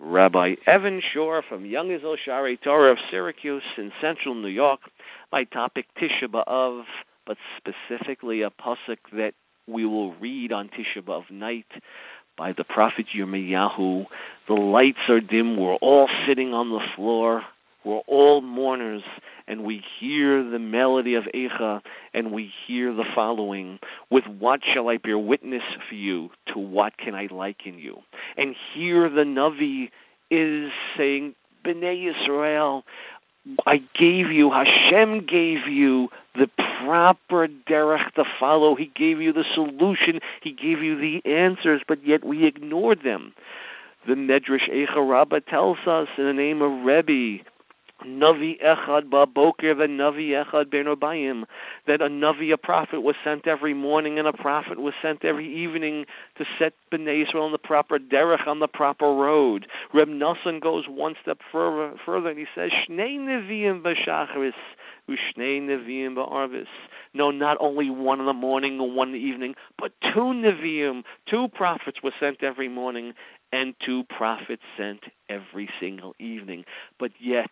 Rabbi Evan Shore from Young Israel Shaarei Torah of Syracuse in central New York. My topic, Tisha B'Av, but specifically a pasuk that we will read on Tisha B'Av night by the prophet Yirmiyahu. The lights are dim. We're all sitting on the floor. We're all mourners, and we hear the melody of Eicha, and we hear the following With what shall I bear witness for you? To what can I liken you? And here the Navi is saying, Bnei Israel, I gave you, Hashem gave you the proper derech to follow. He gave you the solution. He gave you the answers, but yet we ignored them. The Medrash Eicha Rabbah tells us in the name of Rebbe, Navi Echad Baboker Navi Echad Ben that a Navi, a prophet, was sent every morning, and a prophet was sent every evening to set Bnei Israel on the proper derech, on the proper road. Reb Nosson goes one step further, further and he says, Shnei Neviim B'Shachris, Ushnei Neviim Ba'arvis. No, not only one in the morning or one in the evening, but two Neviim, two prophets were sent every morning, and two prophets sent every single evening. But yet,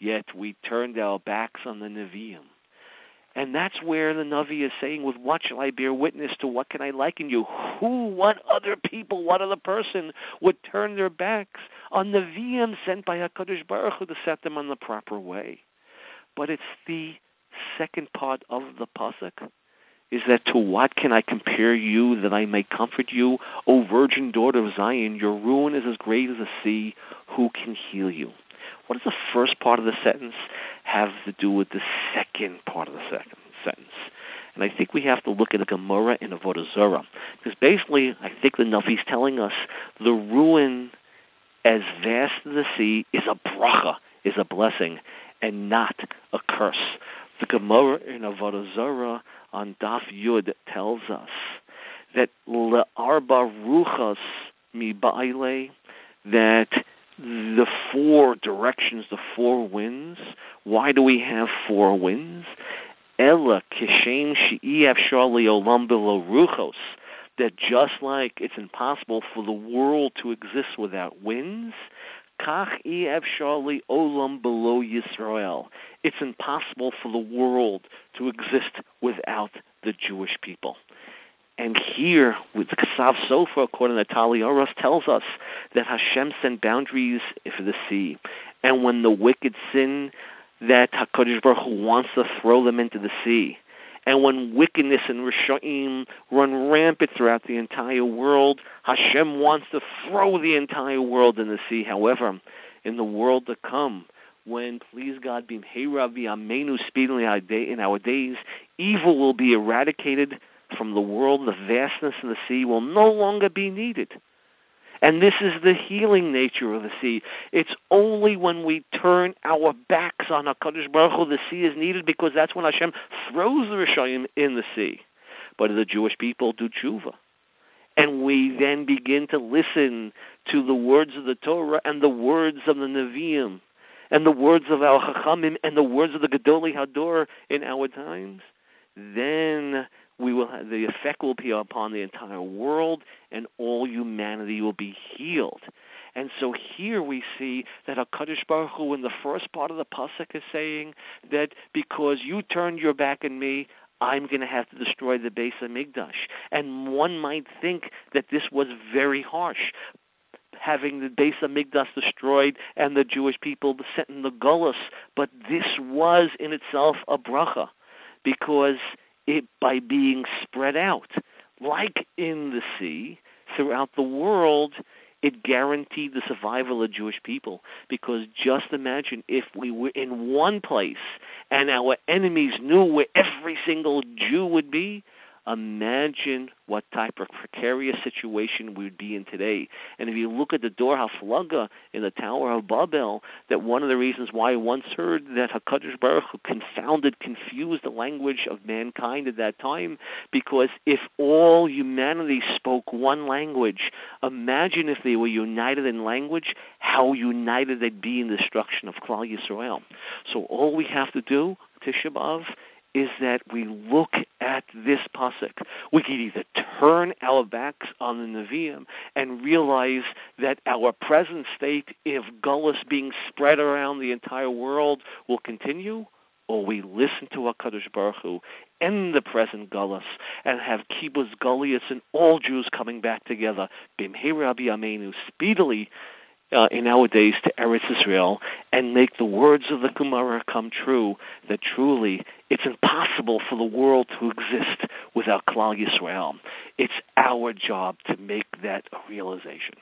yet we turned our backs on the Nevi'im. And that's where the Navi is saying, with what shall I bear witness to? What can I liken you? Who, what other people, what other person would turn their backs on the Nevi'im sent by HaKadosh Baruch Hu to set them on the proper way? But it's the second part of the Pasuk is that to what can I compare you that I may comfort you? O virgin daughter of Zion, your ruin is as great as the sea. Who can heal you? What does the first part of the sentence have to do with the second part of the second sentence? And I think we have to look at the Gemara in Avodah Zarah. Because basically, I think the Navi is telling us the ruin as vast as the sea is a bracha, is a blessing, and not a curse. The Gemara in Avodah Zarah on Daf Yud tells us that le'arba ruchas mi ba'ile, that the four directions, the four winds. Why do we have four winds? Ella kishem she'iev shali olam ruchos. That just like it's impossible for the world to exist without winds, kach iev shali olam below Yisrael. It's impossible for the world to exist without the Jewish people. And here, with Ksav Sofer, according to Tali Oros, tells us that Hashem sent boundaries for the sea. And when the wicked sin, that HaKadosh Baruch Hu wants to throw them into the sea. And when wickedness and Rishaim run rampant throughout the entire world, Hashem wants to throw the entire world in the sea. However, in the world to come, when, please God, bimheira v'amenu speedily in our days, evil will be eradicated from the world, the vastness of the sea will no longer be needed. And this is the healing nature of the sea. It's only when we turn our backs on HaKadosh Baruch Hu the sea is needed because that's when Hashem throws the Rishayim in the sea. But the Jewish people do tshuva. And we then begin to listen to the words of the Torah and the words of the Nevi'im and the words of our Chachamim and the words of the Gedolei Hador in our times. Then the effect will be upon the entire world, and all humanity will be healed. And so here we see that Hakadosh Baruch Hu in the first part of the pasuk is saying that because you turned your back on me, I'm going to have to destroy the Bais HaMikdash. And one might think that this was very harsh, having the Bais HaMikdash destroyed and the Jewish people sent in the Gullus. But this was in itself a bracha, because it by being spread out, like in the sea, throughout the world, it guaranteed the survival of Jewish people. Because just imagine if we were in one place and our enemies knew where every single Jew would be, Imagine what type of precarious situation we'd be in today. And if you look at the Dor Haflaga in the Tower of Babel, that one of the reasons why I once heard that Hakadosh Baruch Hu confounded, confused the language of mankind at that time, because if all humanity spoke one language, imagine if they were united in language, how united they'd be in the destruction of Klal Yisrael. So all we have to do, Tisha B'av, is that we look at this pasuk. We can either turn our backs on the Nevi'im and realize that our present state, if Gullus being spread around the entire world, will continue, or we listen to HaKadosh Baruch Hu, end the present Gullus, and have Kibbutz Gullius and all Jews coming back together, Bimhei Amenu, speedily uh, in our days to Eretz Israel and make the words of the Gemara come true that truly it's impossible for the world to exist without Klal Yisrael. It's our job to make that a realization.